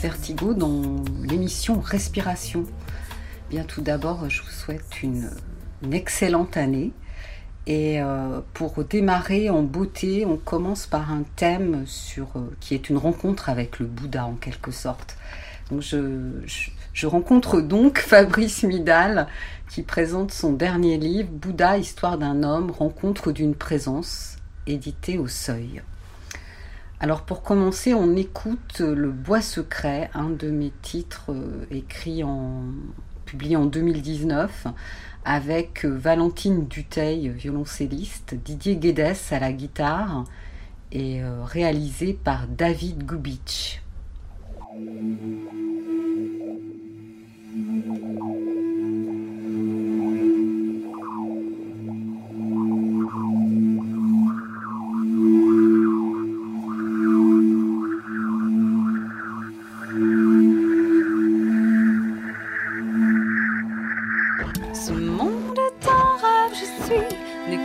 Vertigo, dans l'émission Respiration. Bien tout d'abord, je vous souhaite une, excellente année. Et euh, pour démarrer en beauté, on commence par un thème sur, euh, qui est une rencontre avec le Bouddha en quelque sorte. Je, je rencontre donc Fabrice Midal qui présente son dernier livre Bouddha, histoire d'un homme, rencontre d'une présence, édité au seuil. Alors pour commencer, on écoute Le Bois secret, un de mes titres euh, écrits en publié en 2019 avec euh, Valentine Duteil, violoncelliste, Didier Guedes à la guitare et euh, réalisé par David Gubitsch. Monde un rêve, je suis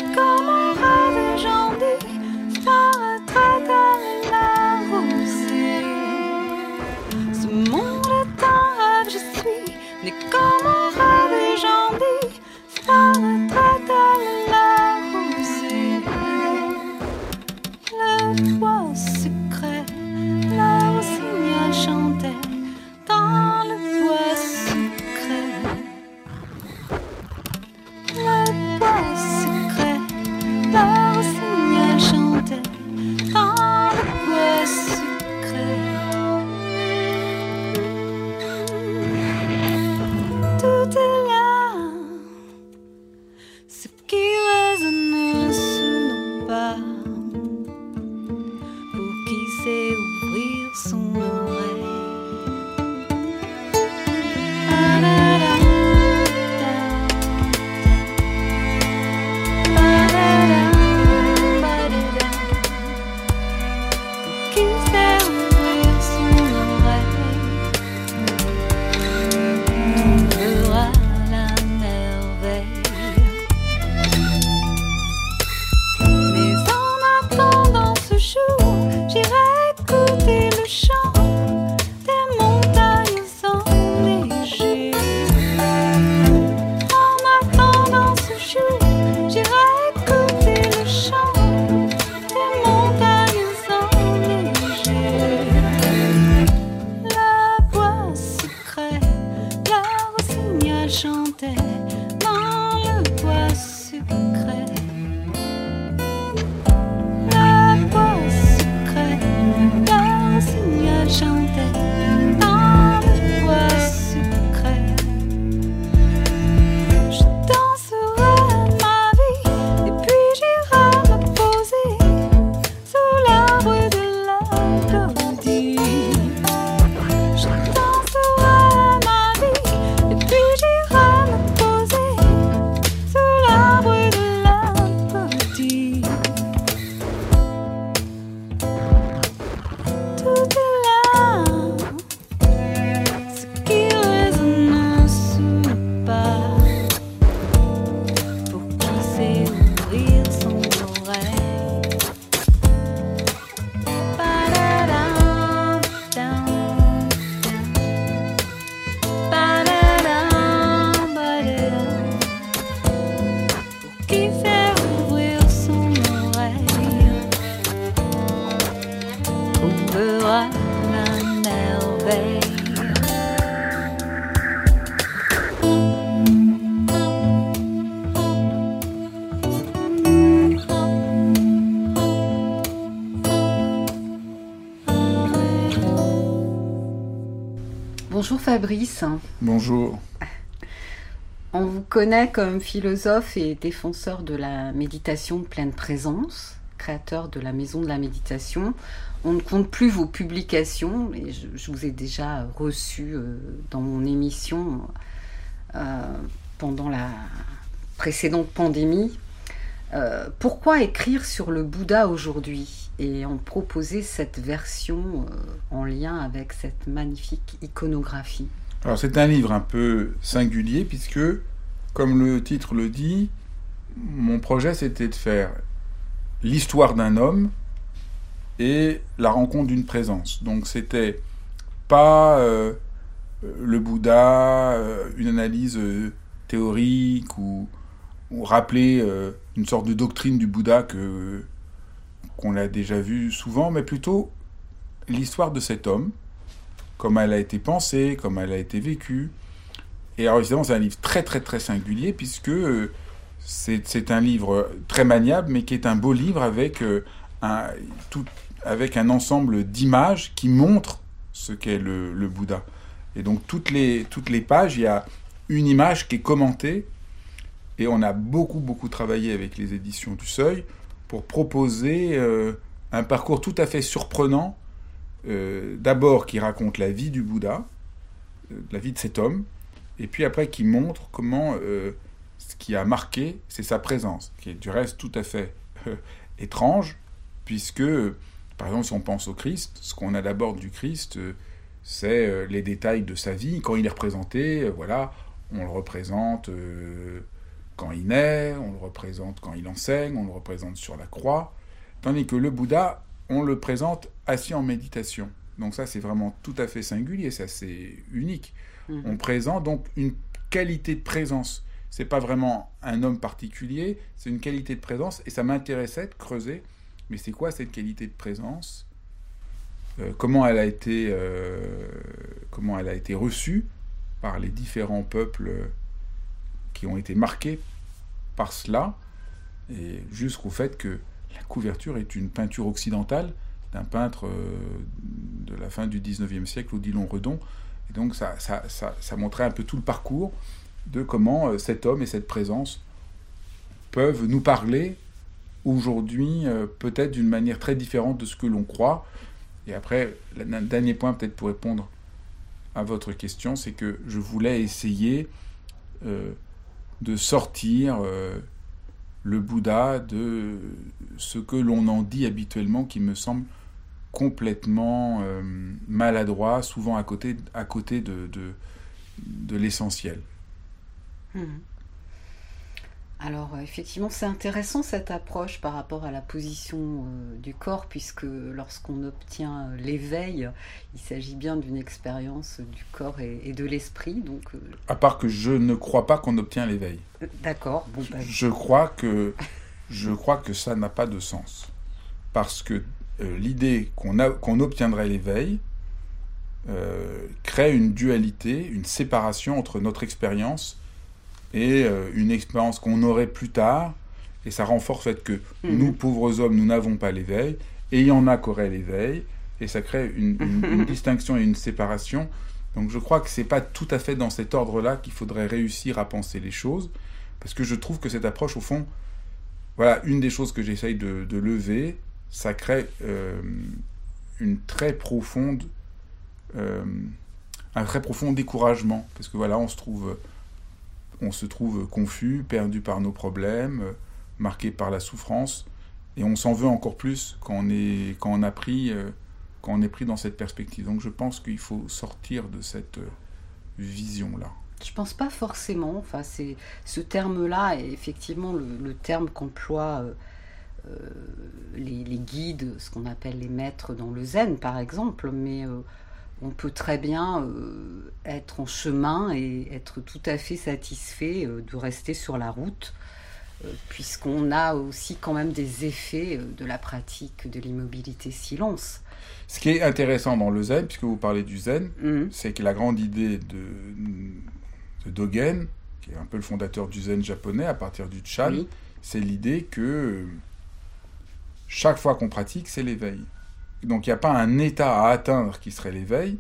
Bonjour Fabrice. Bonjour. On vous connaît comme philosophe et défenseur de la méditation de pleine présence, créateur de la maison de la méditation. On ne compte plus vos publications, et je, vous ai déjà reçu euh, dans mon émission euh, pendant la précédente pandémie. Euh, pourquoi écrire sur le Bouddha aujourd'hui et en proposer cette version en lien avec cette magnifique iconographie? Alors c'est un livre un peu singulier puisque, comme le titre le dit, mon projet c'était de faire l'histoire d'un homme et la rencontre d'une présence. Donc c'était pas euh, le Bouddha, euh, une analyse euh, théorique ou, rappeler une sorte de doctrine du Bouddha que qu'on a déjà vu souvent, mais plutôt l'histoire de cet homme comment elle a été pensée, comment elle a été vécue. Et alors évidemment, c'est un livre très très très singulier puisque euh, c'est un livre très maniable, mais qui est un beau livre avec, euh, un, tout, avec un ensemble d'images qui montrent ce qu'est le, le, Bouddha. Et donc toutes les, toutes les pages, il y a une image qui est commentée. Et on a beaucoup beaucoup travaillé avec les éditions du Seuil pour proposer euh, un parcours tout à fait surprenant euh, d'abord qui raconte la vie du Bouddha, euh, la vie de cet homme, et puis après qui montre comment ce qui a marqué, c'est sa présence, qui est du reste tout à fait étrange, puisque, par exemple, si on pense au Christ, ce qu'on a d'abord du Christ, c'est les détails de sa vie. Quand il est représenté, voilà, on le représente quand il naît, on le représente quand il enseigne, on le représente sur la croix, tandis que le Bouddha, on le présente assis en méditation. Donc ça, c'est vraiment tout à fait singulier, ça c'est unique. Mhm. On présente donc une qualité de présence. C'est pas vraiment un homme particulier, c'est une qualité de présence. Et ça m'intéressait de creuser. Mais c'est quoi cette qualité de présence? Euh, Comment elle a été, euh, comment elle a été reçue par les différents peuples qui ont été marqués par cela, et jusqu'au fait que la couverture est une peinture occidentale d'un peintre euh, de la fin du 19e siècle, Odilon Redon. Et donc ça, ça, ça, montrait un peu tout le parcours de comment euh, cet homme et cette présence peuvent nous parler aujourd'hui euh, peut-être d'une manière très différente de ce que l'on croit. Et après, un dernier point peut-être pour répondre à votre question, c'est que je voulais essayer de sortir le Bouddha de ce que l'on en dit habituellement qui me semble complètement euh, maladroit, souvent à côté, de, l'essentiel. Hmm. Alors effectivement, c'est intéressant cette approche par rapport à la position euh, du corps, puisque lorsqu'on obtient euh, l'éveil, il s'agit bien d'une expérience du corps et, de l'esprit. Donc, À part que je ne crois pas qu'on obtient l'éveil. D'accord. Bon, ben, je, crois que, je crois que ça n'a pas de sens. Parce que euh, l'idée qu'on obtiendrait l'éveil euh, crée une dualité, une séparation entre notre expérience et euh, une expérience qu'on aurait plus tard, et ça renforce le fait que mhm. nous, pauvres hommes, nous n'avons pas l'éveil, et il y en a qui auraient l'éveil, et ça crée une, distinction et une séparation. Donc je crois que c'est pas tout à fait dans cet ordre-là qu'il faudrait réussir à penser les choses, parce que je trouve que cette approche, au fond, voilà, une des choses que j'essaye de, de lever, ça crée euh, une très profonde, euh, un très profond découragement, parce que voilà, on se trouve, on se trouve confus, perdu par nos problèmes, marqué par la souffrance, et on s'en veut encore plus quand on est, quand on a pris, euh, quand on est pris dans cette perspective. Donc je pense qu'il faut sortir de cette vision-là. Je pense pas forcément. Enfin, c'est ce terme-là est effectivement le, terme qu'emploie euh, les, guides, ce qu'on appelle les maîtres dans le zen par exemple, mais euh, on peut très bien euh, être en chemin et être tout à fait satisfait de rester sur la route, puisqu'on a aussi quand même des effets de la pratique de l'immobilité silence. Ce qui est intéressant dans le zen, puisque vous parlez du zen, mmh. c'est que la grande idée de, de, Dogen, qui est un peu le fondateur du zen japonais à partir du Chan, c'est l'idée que chaque fois qu'on pratique, c'est l'éveil. Donc il n'y a pas un état à atteindre qui serait l'éveil,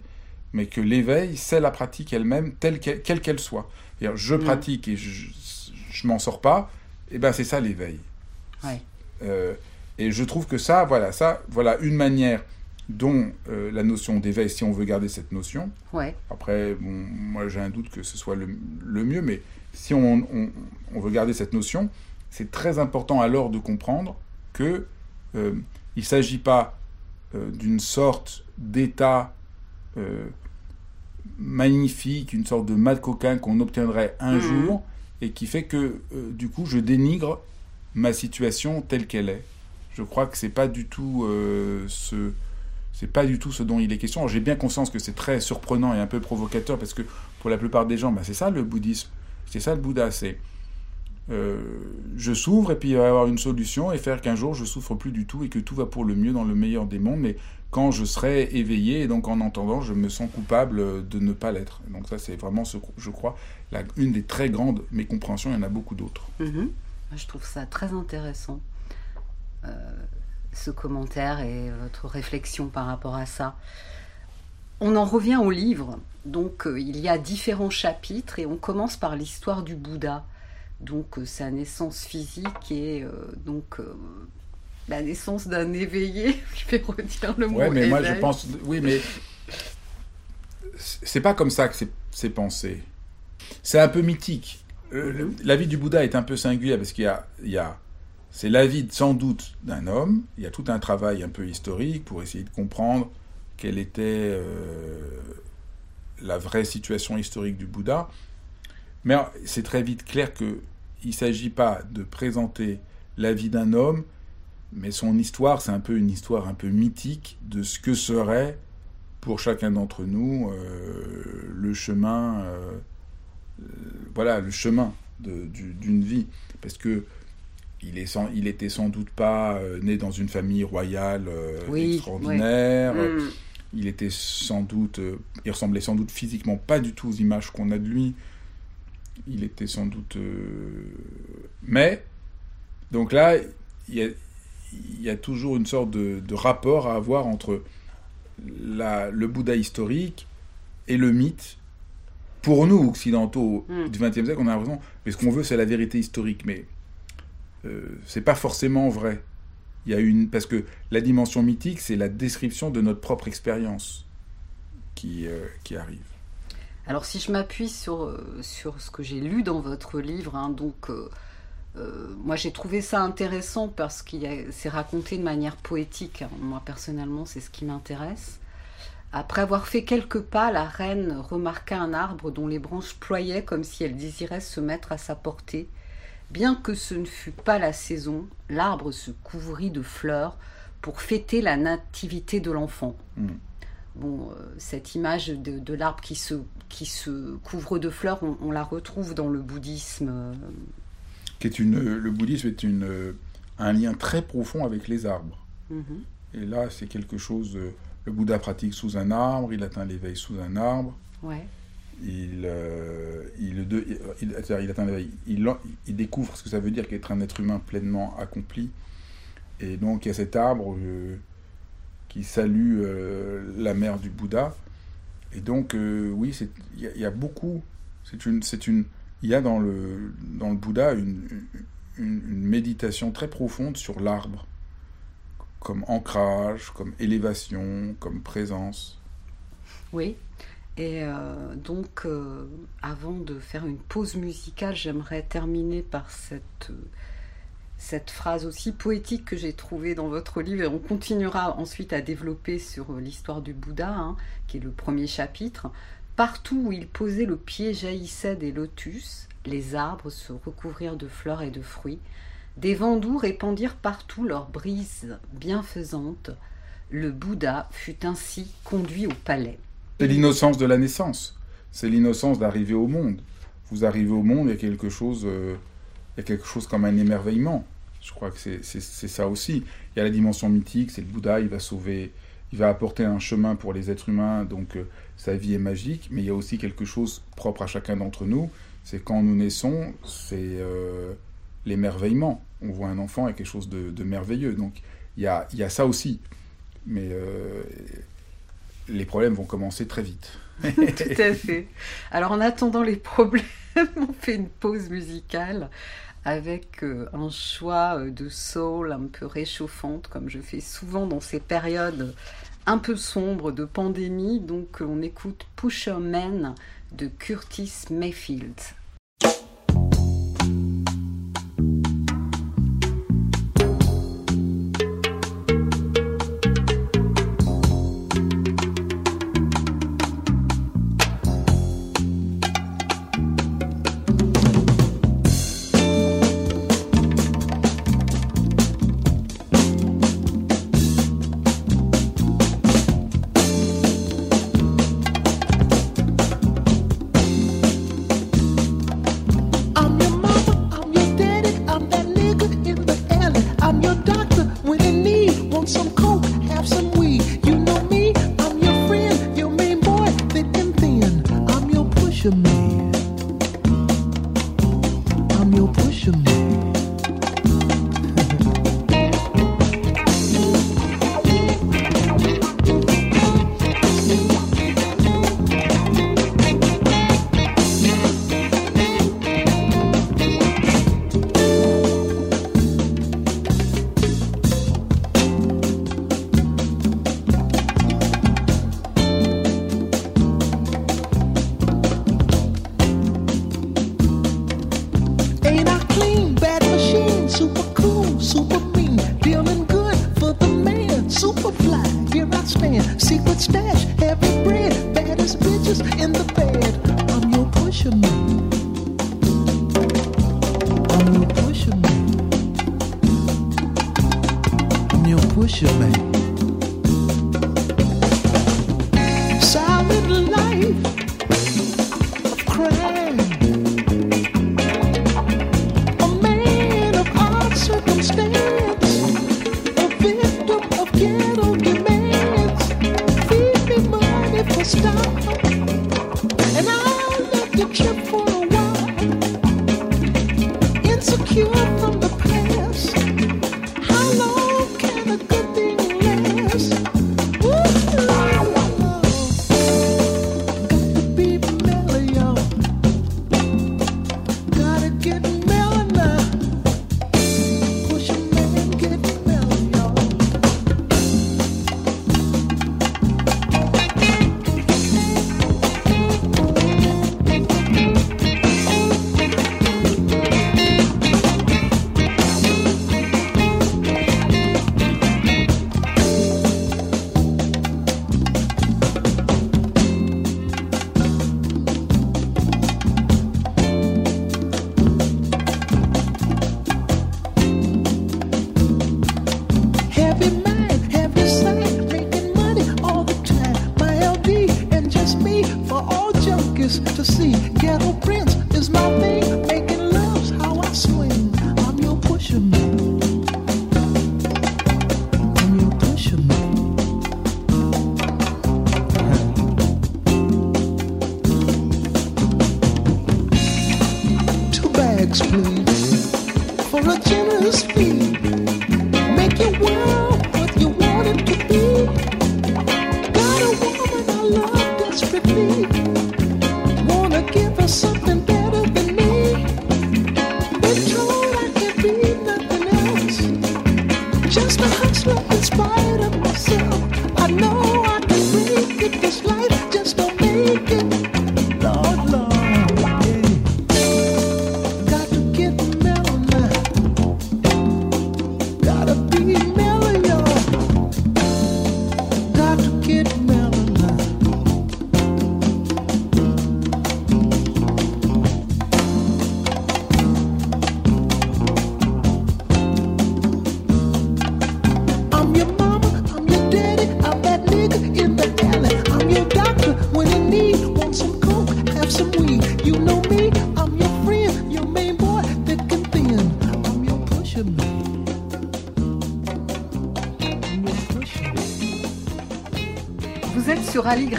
mais que l'éveil, c'est la pratique elle-même, telle qu'elle, quelle qu'elle soit. C'est-à-dire, je Mm. pratique et je, je m'en sors pas, et ben c'est ça l'éveil. Ouais. Euh, et je trouve que ça, voilà, ça, voilà une manière dont euh, la notion d'éveil, si on veut garder cette notion, Ouais. après, bon, moi j'ai un doute que ce soit le, le mieux, mais si on, on- on veut garder cette notion, c'est très important alors de comprendre que euh, il ne s'agit pas d'une sorte d'état euh, magnifique, une sorte de mal coquin qu'on obtiendrait un Mhm. jour et qui fait que euh, du coup je dénigre ma situation telle qu'elle est. Je crois que c'est pas du tout euh, ce c'est pas du tout ce dont il est question. J'ai bien conscience que c'est très surprenant et un peu provocateur parce que pour la plupart des gens, bah, c'est ça le bouddhisme, c'est ça le Bouddha, c'est euh, je s'ouvre et puis il va y avoir une solution et faire qu'un jour je souffre plus du tout et que tout va pour le mieux dans le meilleur des mondes, mais quand je serai éveillé et donc en entendant, je me sens coupable de ne pas l'être. Donc ça c'est vraiment, ce, je crois, une des très grandes mécompréhensions, il y en a beaucoup d'autres. Mhm. Je trouve ça très intéressant, euh, ce commentaire et votre réflexion par rapport à ça. On en revient au livre. Donc, euh, il y a différents chapitres et on commence par l'histoire du Bouddha. Donc, euh, sa naissance physique et euh, donc euh, la naissance d'un éveillé. Je vais redire le mot. Ouais, mais moi je pense, oui, mais c'est pas comme ça que c'est- pensé. C'est un peu mythique. Euh, le- La vie du Bouddha est un peu singulière parce qu'il y a, il y a c'est la vie sans doute d'un homme. Il y a tout un travail un peu historique pour essayer de comprendre quelle était euh, la vraie situation historique du Bouddha. Mais c'est très vite clair que il ne s'agit pas de présenter la vie d'un homme, mais son histoire, c'est un peu une histoire un peu mythique de ce que serait pour chacun d'entre nous euh, le chemin, euh, euh, voilà, le chemin du- d'une vie, parce que il, est sans- il était sans doute pas né dans une famille royale Oui, extraordinaire. Mm. Il était sans doute, il ressemblait sans doute physiquement pas du tout aux images qu'on a de lui. Il était sans doute, euh, mais donc là, il y a, il y a toujours une sorte de, de rapport à avoir entre la, le Bouddha historique et le mythe. Pour nous occidentaux Mm. du XXe siècle, on a l'impression, mais ce qu'on veut, c'est la vérité historique, mais euh, c'est pas forcément vrai. Il y a une parce que la dimension mythique, c'est la description de notre propre expérience qui, euh, qui arrive. Alors si je m'appuie sur, euh, sur ce que j'ai lu dans votre livre, hein, donc euh, euh, moi j'ai trouvé ça intéressant parce que c'est raconté de manière poétique. hein. Moi personnellement c'est ce qui m'intéresse. Après avoir fait quelques pas, la reine remarqua un arbre dont les branches ployaient comme si elle désirait se mettre à sa portée. Bien que ce ne fût pas la saison, l'arbre se couvrit de fleurs pour fêter la nativité de l'enfant. Mm. Bon, euh, cette image de, de l'arbre qui se, qui se couvre de fleurs, on, on la retrouve dans le bouddhisme. euh, Qui est une, le bouddhisme est une, euh, un lien très profond avec les arbres. mhm. Et là, c'est quelque chose. le Bouddha pratique sous un arbre, il atteint l'éveil sous un arbre. Ouais. il, euh, il, il- c'est-à-dire, il atteint l'éveil. Il, il découvre ce que ça veut dire qu'être un être humain pleinement accompli. Et donc, il y a cet arbre euh, qui salue euh, la mère du Bouddha. Et donc, euh, oui, il y, a- beaucoup. C'est une, il y a dans le, dans le Bouddha une, méditation très profonde sur l'arbre, comme ancrage, comme élévation, comme présence. Oui. Et euh, donc, avant de faire une pause musicale, j'aimerais terminer par cette, cette phrase aussi poétique que j'ai trouvée dans votre livre. Et on continuera ensuite à développer sur euh, l'histoire du Bouddha, hein, qui est le premier chapitre. Partout où il posait le pied jaillissaient des lotus, les arbres se recouvrirent de fleurs et de fruits. Des vents doux répandirent partout leur brise bienfaisante. Le Bouddha fut ainsi conduit au palais. C'est l'innocence de la naissance. C'est l'innocence d'arriver au monde. Vous arrivez au monde, il y a quelque chose, euh, il y a quelque chose comme un émerveillement. Je crois que c'est ça aussi. Il y a la dimension mythique, c'est le Bouddha, il va sauver, il va apporter un chemin pour les êtres humains, donc euh, sa vie est magique. Mais il y a aussi quelque chose propre à chacun d'entre nous. C'est quand nous naissons, c'est euh, l'émerveillement. On voit un enfant et quelque chose de, de merveilleux. Donc il y a, y a ça aussi. Mais euh, les problèmes vont commencer très vite. Tout à fait. Alors en attendant les problèmes, on fait une pause musicale avec euh, un choix euh, de soul un peu réchauffante, comme je fais souvent dans ces périodes un peu sombres de pandémie. Donc on écoute Pusher Man de Curtis Mayfield.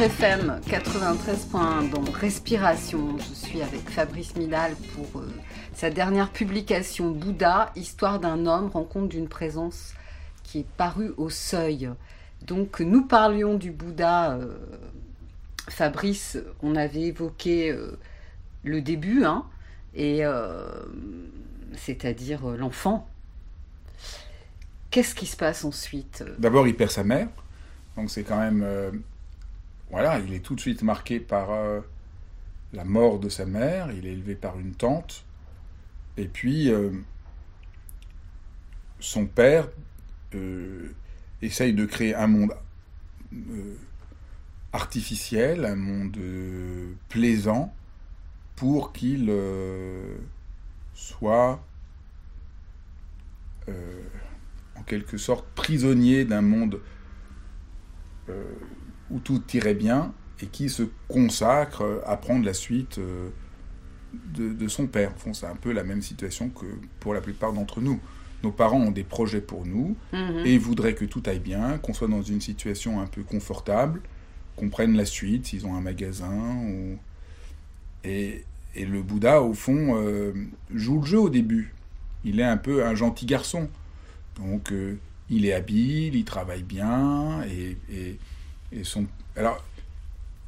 FM 93.1 dans Respiration. Je suis avec Fabrice Midal pour euh, sa dernière publication Bouddha, Histoire d'un homme, rencontre d'une présence qui est parue au seuil. Donc nous parlions du Bouddha, euh, Fabrice, on avait évoqué euh, le début, hein, et c'est-à-dire l'enfant. Qu'est-ce qui se passe ensuite? D'abord, il perd sa mère, donc c'est quand même, voilà, il est tout de suite marqué par la mort de sa mère. Il est élevé par une tante, et puis son père essaye de créer un monde euh, artificiel, un monde euh, plaisant, pour qu'il euh, soit en quelque sorte prisonnier d'un monde où tout irait bien et qui se consacre à prendre la suite de, de, son père. c'est un peu la même situation que pour la plupart d'entre nous nos parents ont des projets pour nous mhm. et voudraient que tout aille bien, qu'on soit dans une situation un peu confortable, qu'on prenne la suite s'ils ont un magasin. Et, le Bouddha, au fond, euh, joue le jeu au début. Il est un peu un gentil garçon. Donc, euh, il est habile, il travaille bien, et, et, Alors,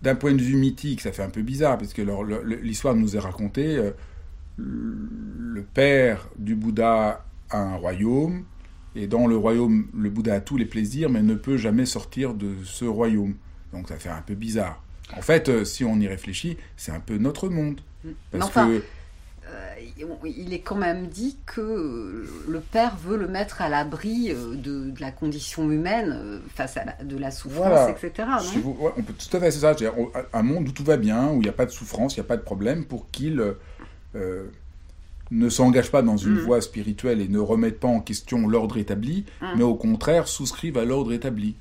d'un point de vue mythique, ça fait un peu bizarre, parce que l'histoire nous est racontée. Euh, le père du Bouddha un royaume, et dans le royaume, le Bouddha a tous les plaisirs, mais ne peut jamais sortir de ce royaume. Donc ça fait un peu bizarre. En fait, euh, si on y réfléchit, c'est un peu notre monde. Parce enfin, que... Euh, il est quand même dit que le père veut le mettre à l'abri euh, de, la condition humaine face à de la souffrance, etc. on peut tout à fait, c'est ça. Un monde où tout va bien, où il n'y a pas de souffrance, il n'y a pas de problème, pour qu'il ne s'engagent pas dans une mm. voie spirituelle et ne remettent pas en question l'ordre établi, mm. mais au contraire souscrivent à l'ordre établi.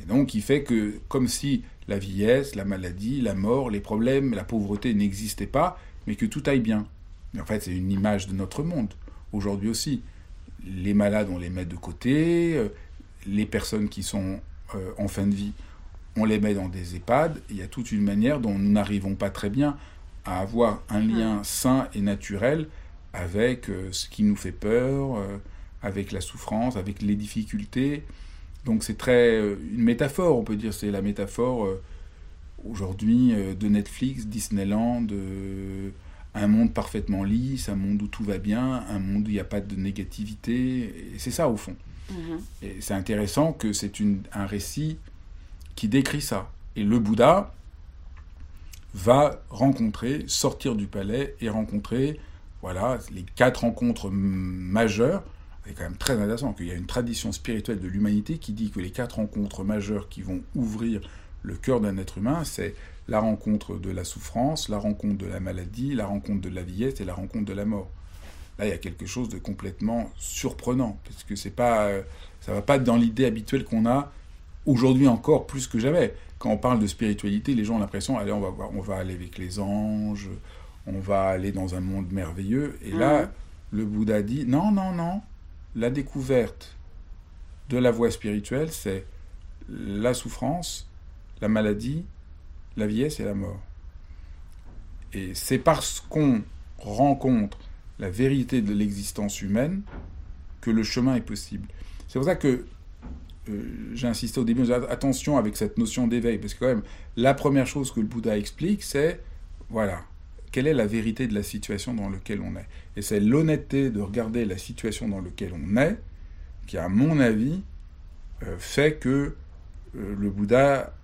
Et donc il fait que, comme si la vieillesse, la maladie, la mort, les problèmes, la pauvreté n'existaient pas, mais que tout aille bien. Mais en fait, c'est une image de notre monde, aujourd'hui aussi. Les malades, on les met de côté, euh, les personnes qui sont euh, en fin de vie, on les met dans des EHPAD. Il y a toute une manière dont nous n'arrivons pas très bien à avoir un lien sain et naturel avec euh, ce qui nous fait peur, avec la souffrance, avec les difficultés. Donc c'est très une métaphore, on peut dire, c'est la métaphore aujourd'hui de Netflix, Disneyland, un monde parfaitement lisse, un monde où tout va bien, un monde où il n'y a pas de négativité. Et c'est ça au fond. Mm-hmm. Et c'est intéressant que c'est un récit qui décrit ça. Et le Bouddha va rencontrer, sortir du palais et rencontrer voilà, les quatre rencontres majeures. C'est quand même très intéressant qu'il y a une tradition spirituelle de l'humanité qui dit que les quatre rencontres majeures qui vont ouvrir le cœur d'un être humain, c'est la rencontre de la souffrance, la rencontre de la maladie, la rencontre de la vieillesse et la rencontre de la mort. Là, il y a quelque chose de complètement surprenant, parce que c'est pas, euh, ça va pas dans l'idée habituelle qu'on a aujourd'hui encore plus que jamais. Quand on parle de spiritualité, les gens ont l'impression, allez, on va voir, on va aller avec les anges, on va aller dans un monde merveilleux. Et là, mmh. le Bouddha dit, non, non, non, la découverte de la voie spirituelle, c'est la souffrance, la maladie, la vieillesse et la mort. Et c'est parce qu'on rencontre la vérité de l'existence humaine que le chemin est possible. C'est pour ça que euh, j'ai insisté au début, attention avec cette notion d'éveil, parce que quand même, la première chose que le Bouddha explique, c'est, voilà, quelle est la vérité de la situation dans laquelle on est. Et c'est l'honnêteté de regarder la situation dans laquelle on est qui, à mon avis, euh, fait que euh, le Bouddha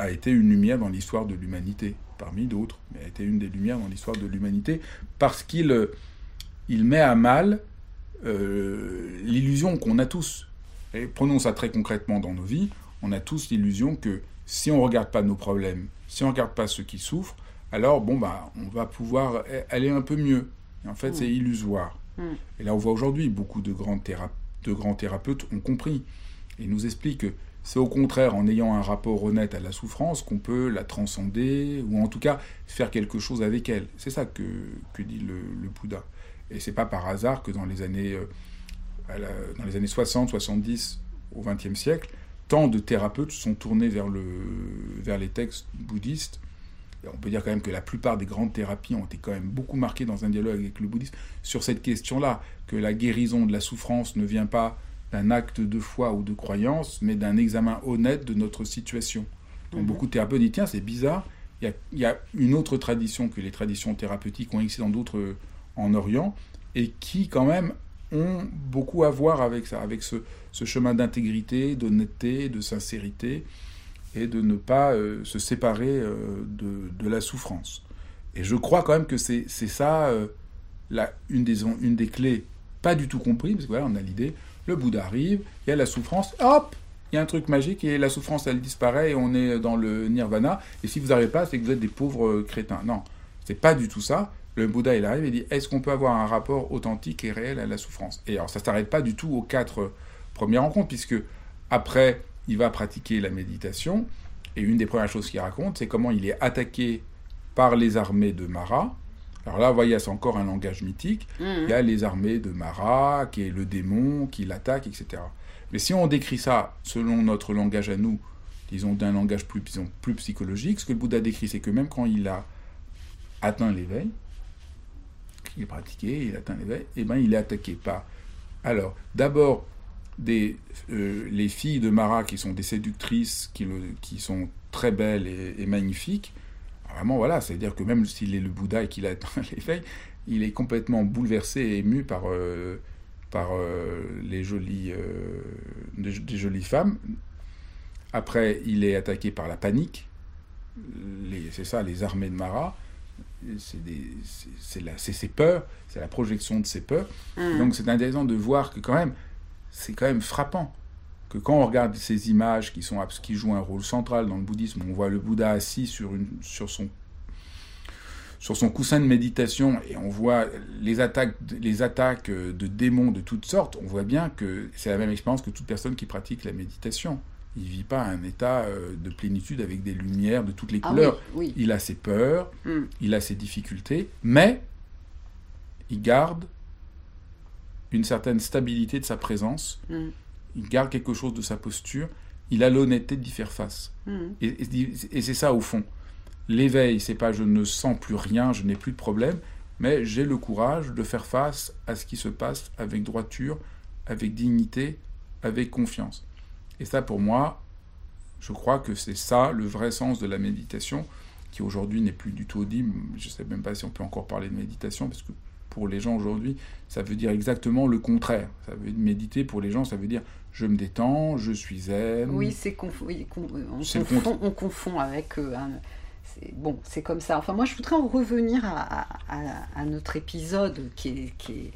a été une lumière dans l'histoire de l'humanité, parmi d'autres, mais a été une des lumières dans l'histoire de l'humanité, parce qu'il euh, il met à mal l'illusion qu'on a tous. Et prenons ça très concrètement dans nos vies, on a tous l'illusion que si on ne regarde pas nos problèmes, si on ne regarde pas ceux qui souffrent, alors bon, bah, on va pouvoir aller un peu mieux. Et en fait, c'est mm. illusoire. Mm. Et là, on voit aujourd'hui, beaucoup de grands, de grands thérapeutes ont compris et nous expliquent que c'est au contraire en ayant un rapport honnête à la souffrance qu'on peut la transcender ou en tout cas faire quelque chose avec elle. C'est ça que, que dit le, Bouddha. Et c'est pas par hasard que dans les années, euh, dans les années 60, 70, au XXe siècle, tant de thérapeutes sont tournés vers, le, vers les textes bouddhistes on peut dire quand même que la plupart des grandes thérapies ont été quand même beaucoup marquées dans un dialogue avec le bouddhisme sur cette question-là, que la guérison de la souffrance ne vient pas d'un acte de foi ou de croyance, mais d'un examen honnête de notre situation. Donc, Mhm. beaucoup de thérapeutes disent tiens, c'est bizarre, il y, a, il y a une autre tradition que les traditions thérapeutiques ont existé dans d'autres euh, en Orient, et qui quand même ont beaucoup à voir avec ça, avec ce, ce chemin d'intégrité, d'honnêteté, de sincérité, et de ne pas euh, se séparer euh, de, de la souffrance. Et je crois quand même que c'est ça euh, la, une, des, une des clés, pas du tout compris, parce que voilà, on a l'idée, le Bouddha arrive, il y a la souffrance, hop, il y a un truc magique et la souffrance elle disparaît et on est dans le nirvana. Et si vous n'arrivez pas, c'est que vous êtes des pauvres euh, crétins. Non, c'est pas du tout ça. Le Bouddha il arrive et dit est-ce qu'on peut avoir un rapport authentique et réel à la souffrance? Et alors ça s'arrête pas du tout aux quatre euh, premières rencontres, puisque après il va pratiquer la méditation et une des premières choses qu'il raconte, c'est comment il est attaqué par les armées de Mara. Alors là, vous voyez, c'est encore un langage mythique. Mhm. Il y a les armées de Mara, qui est le démon, qui l'attaque, etc. Mais si on décrit ça selon notre langage à nous, disons d'un langage plus, disons, plus psychologique, ce que le Bouddha décrit, c'est que même quand il a atteint l'éveil, qu'il est pratiqué, il a atteint l'éveil, eh ben, il est attaqué par, alors, d'abord, des, euh, les filles de Mara qui sont des séductrices, qui, le- qui sont très belles et, et magnifiques. Vraiment, voilà, c'est-à-dire que même s'il est le Bouddha et qu'il a atteint l'éveil, il est complètement bouleversé et ému par, euh, par euh, les jolies, euh, des, des jolies femmes. Après, il est attaqué par la panique. C'est ça, les armées de Mara. C'est ses peurs, c'est la projection de ses peurs. Mhm. Donc c'est intéressant de voir que quand même, c'est quand même frappant que quand on regarde ces images qui, sont, qui jouent un rôle central dans le bouddhisme, on voit le Bouddha assis sur, une, sur, son, sur son coussin de méditation et on voit les attaques, les attaques de démons de toutes sortes, on voit bien que c'est la même expérience que toute personne qui pratique la méditation. Il ne vit pas un état euh, de plénitude avec des lumières de toutes les Ah couleurs. oui, oui. Il a ses peurs, Mhm. il a ses difficultés, mais il garde une certaine stabilité de sa présence, Mhm. Il garde quelque chose de sa posture, il a l'honnêteté d'y faire face. Et, et- et c'est ça au fond. L'éveil, c'est pas je ne sens plus rien, je n'ai plus de problème, mais j'ai le courage de faire face à ce qui se passe avec droiture, avec dignité, avec confiance. Et ça, pour moi, je crois que c'est ça le vrai sens de la méditation, qui aujourd'hui n'est plus du tout audible. Je ne sais même pas si on peut encore parler de méditation, parce que pour les gens aujourd'hui, ça veut dire exactement le contraire. Ça veut méditer pour les gens, ça veut dire je me détends, je suis zen. Oui, c'est conf- oui, con- on, confond, on confond avec. euh, un- bon, c'est comme ça. Enfin, moi, je voudrais en revenir à, à- notre épisode qui est, qui est,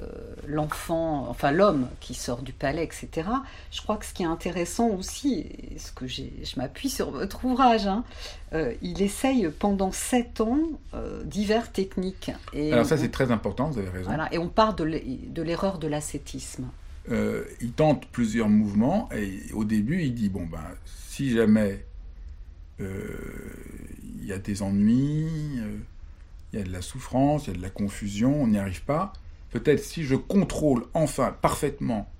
euh, l'enfant, enfin l'homme qui sort du palais, etc. Je crois que ce qui est intéressant aussi, et ce que j'ai, je m'appuie sur votre ouvrage, hein, euh, il essaye pendant sept ans euh, divers techniques. Et Alors ça, c'est très important, vous avez raison. voilà, et on part de l'erreur de l'ascétisme. Euh, il tente plusieurs mouvements et au début il dit bon ben si jamais euh, il y a des ennuis, euh, il y a de la souffrance, il y a de la confusion, on n'y arrive pas, peut-être si je contrôle enfin parfaitement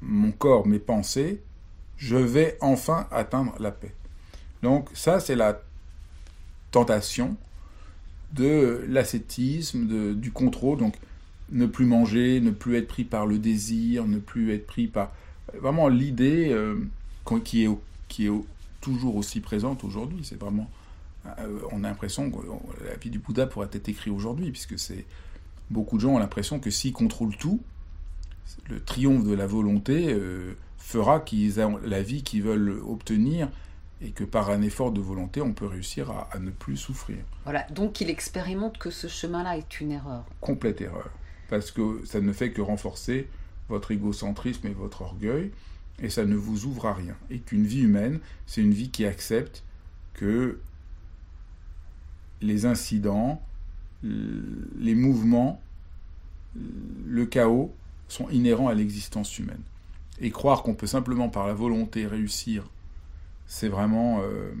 mon corps, mes pensées, je vais enfin atteindre la paix. Donc ça c'est la tentation de l'ascétisme, du contrôle, donc ne plus manger, ne plus être pris par le désir, ne plus être pris par... Vraiment l'idée euh, qui est, qui est toujours aussi présente aujourd'hui, c'est vraiment... euh, on a l'impression que la vie du Bouddha pourrait être écrite aujourd'hui, puisque c'est... Beaucoup de gens ont l'impression que s'ils contrôlent tout, le triomphe de la volonté euh, fera qu'ils aient la vie qu'ils veulent obtenir et que par un effort de volonté, on peut réussir à- à ne plus souffrir. Voilà, donc il expérimente que ce chemin-là est une erreur. complète erreur. Parce que ça ne fait que renforcer votre égocentrisme et votre orgueil, et ça ne vous ouvre à rien. Et qu'une vie humaine, c'est une vie qui accepte que les incidents, les mouvements, le chaos sont inhérents à l'existence humaine. Et croire qu'on peut simplement par la volonté réussir, c'est vraiment euh,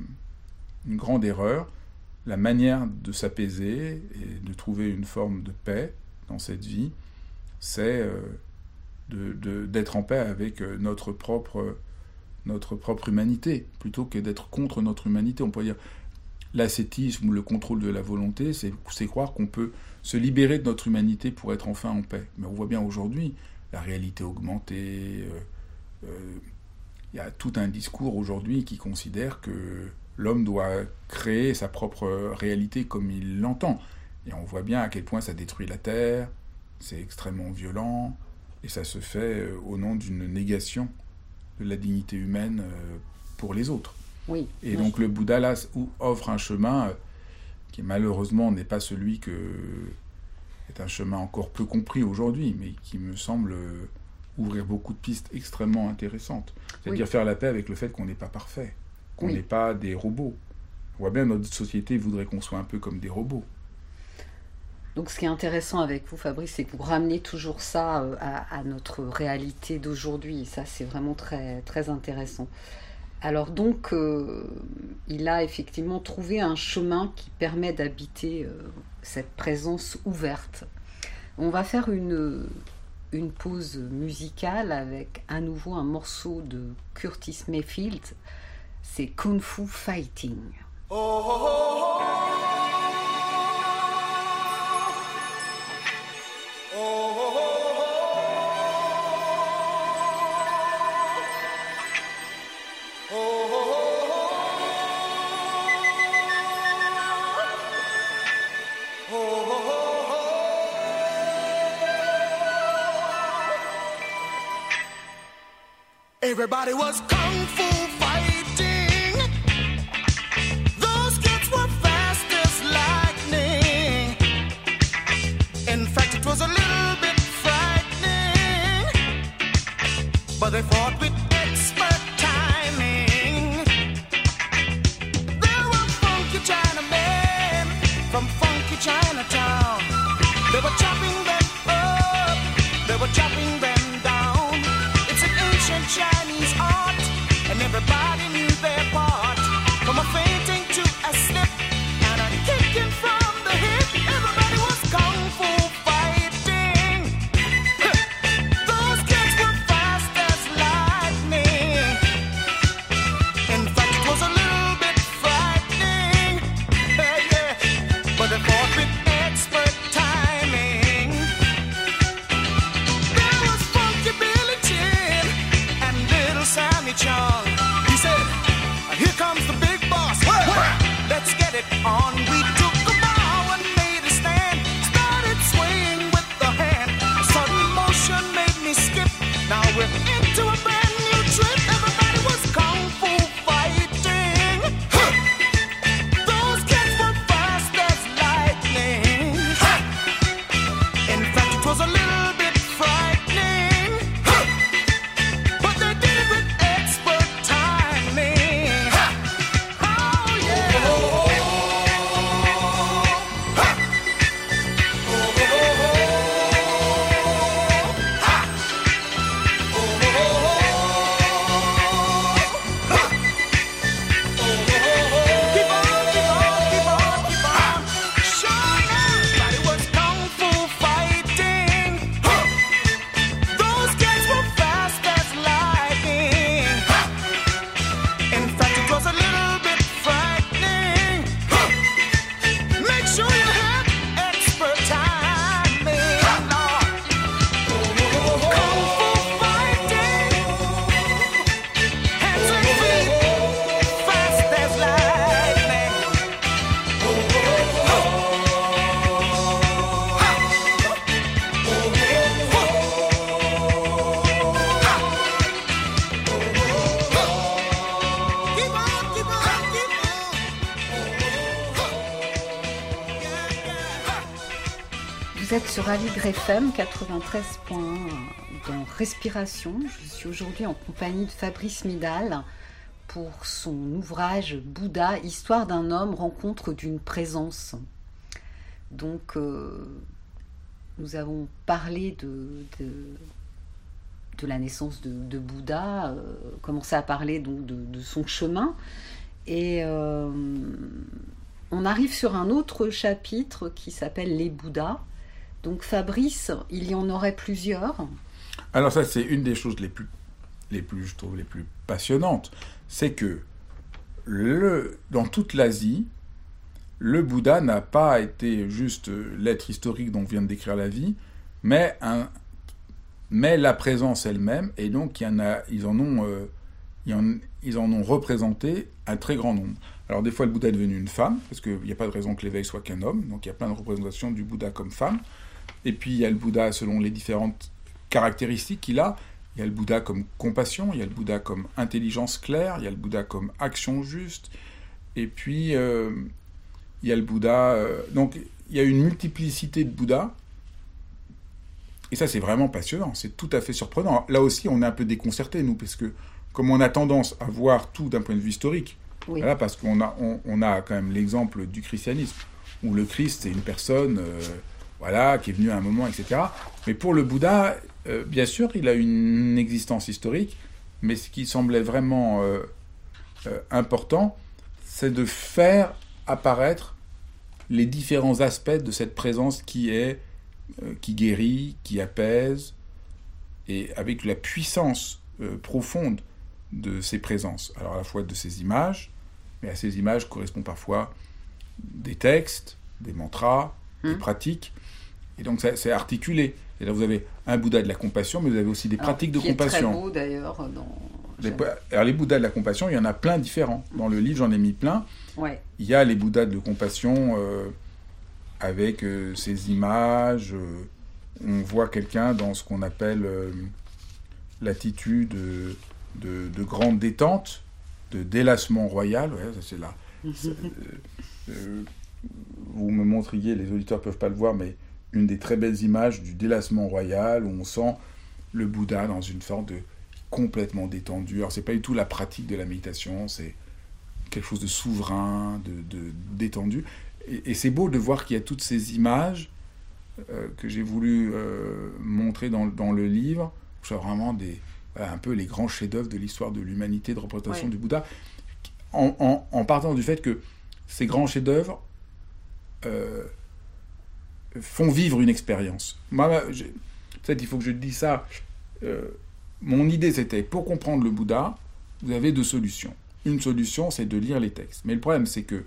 une grande erreur. La manière de s'apaiser et de trouver une forme de paix cette vie, c'est euh, d'être en paix avec euh, notre propre, notre propre humanité, plutôt que d'être contre notre humanité. On peut dire l'ascétisme ou le contrôle de la volonté, c'est croire qu'on peut se libérer de notre humanité pour être enfin en paix. Mais on voit bien aujourd'hui, la réalité augmentée. Il y a tout un discours aujourd'hui qui considère que l'homme doit créer sa propre réalité comme il l'entend. Et on voit bien à quel point ça détruit la Terre, c'est extrêmement violent, et ça se fait au nom d'une négation de la dignité humaine pour les autres. Oui. Et donc le Bouddha là offre un chemin euh, qui malheureusement n'est pas celui que est un chemin encore peu compris aujourd'hui, mais qui me semble euh, ouvrir beaucoup de pistes extrêmement intéressantes. C'est-à-dire faire la paix avec le fait qu'on n'est pas parfait, qu'on n'est pas des robots. On voit bien notre société voudrait qu'on soit un peu comme des robots. Donc ce qui est intéressant avec vous, Fabrice, c'est que vous ramenez toujours ça euh, à, notre réalité d'aujourd'hui. Ça, c'est vraiment très, très intéressant. Alors donc, euh, il a effectivement trouvé un chemin qui permet d'habiter euh, cette présence ouverte. On va faire une, une pause musicale avec à nouveau un morceau de Curtis Mayfield. C'est Kung Fu Fighting. Oh, oh, oh, Everybody was kung fu they fought with Aligre FM 93.1 dans Respiration. Je suis aujourd'hui en compagnie de Fabrice Midal pour son ouvrage Bouddha, Histoire d'un homme, rencontre d'une présence. Donc, euh, nous avons parlé de, de, la naissance de, Bouddha, euh, commencé à parler donc de, de son chemin. Et euh, on arrive sur un autre chapitre qui s'appelle Les Bouddhas. Donc Fabrice, il y en aurait plusieurs. Alors ça, c'est une des choses les plus, les plus, je trouve, les plus passionnantes. C'est que le, dans toute l'Asie, le Bouddha n'a pas été juste l'être historique dont on vient de décrire la vie, mais la présence elle-même, et donc il y en a, ils en ont, euh, ils en ont représenté un très grand nombre. Alors des fois, le Bouddha est devenu une femme, parce qu'il n'y a pas de raison que l'éveil soit qu'un homme, donc il y a plein de représentations du Bouddha comme femme. Et puis il y a le Bouddha selon les différentes caractéristiques qu'il a. Il y a le Bouddha comme compassion, il y a le Bouddha comme intelligence claire, il y a le Bouddha comme action juste, et puis euh, il y a le Bouddha. euh, donc il y a une multiplicité de Bouddhas. Et ça, c'est vraiment passionnant, c'est tout à fait surprenant. Là aussi, on est un peu déconcerté, nous, parce que comme on a tendance à voir tout d'un point de vue historique, Oui. voilà, parce qu'on a, on, on a quand même l'exemple du christianisme, où le Christ, c'est une personne euh, voilà, qui est venue à un moment, etc. Mais pour le Bouddha, euh, bien sûr, il a une existence historique, mais ce qui semblait vraiment euh, euh, important, c'est de faire apparaître les différents aspects de cette présence qui est qui guérit, qui apaise, et avec la puissance profonde de ces présences. Alors à la fois de ces images, mais à ces images correspondent parfois des textes, des mantras, des Mhm. pratiques, et donc c'est articulé. Et là vous avez un Bouddha de la compassion, mais vous avez aussi des Alors, pratiques de qui est compassion. très beau d'ailleurs. Dans... Les, alors les Bouddhas de la compassion, il y en a plein différents. Dans le livre, j'en ai mis plein. Ouais. Il y a les Bouddhas de compassion euh, avec euh, ces images. euh, on voit quelqu'un dans ce qu'on appelle l'attitude de, de grande détente, de délassement royal. Ouais, c'est là. Vous me montriez, les auditeurs peuvent pas le voir, mais une des très belles images du délassement royal où on sent le Bouddha dans une sorte de complètement détendu. Alors c'est pas du tout la pratique de la méditation, c'est quelque chose de souverain, de, de détendu. Et, et c'est beau de voir qu'il y a toutes ces images euh, que j'ai voulu euh, montrer dans, dans le livre. C'est vraiment des, voilà, un peu les grands chefs-d'œuvre de l'histoire de l'humanité, de représentation Ouais. du Bouddha, en, en- en partant du fait que ces grands chefs-d'œuvre euh, font vivre une expérience. Moi, peut-être il faut que je dise ça. euh, mon idée, c'était pour comprendre le Bouddha, vous avez deux solutions. Une solution, c'est de lire les textes. Mais le problème, c'est que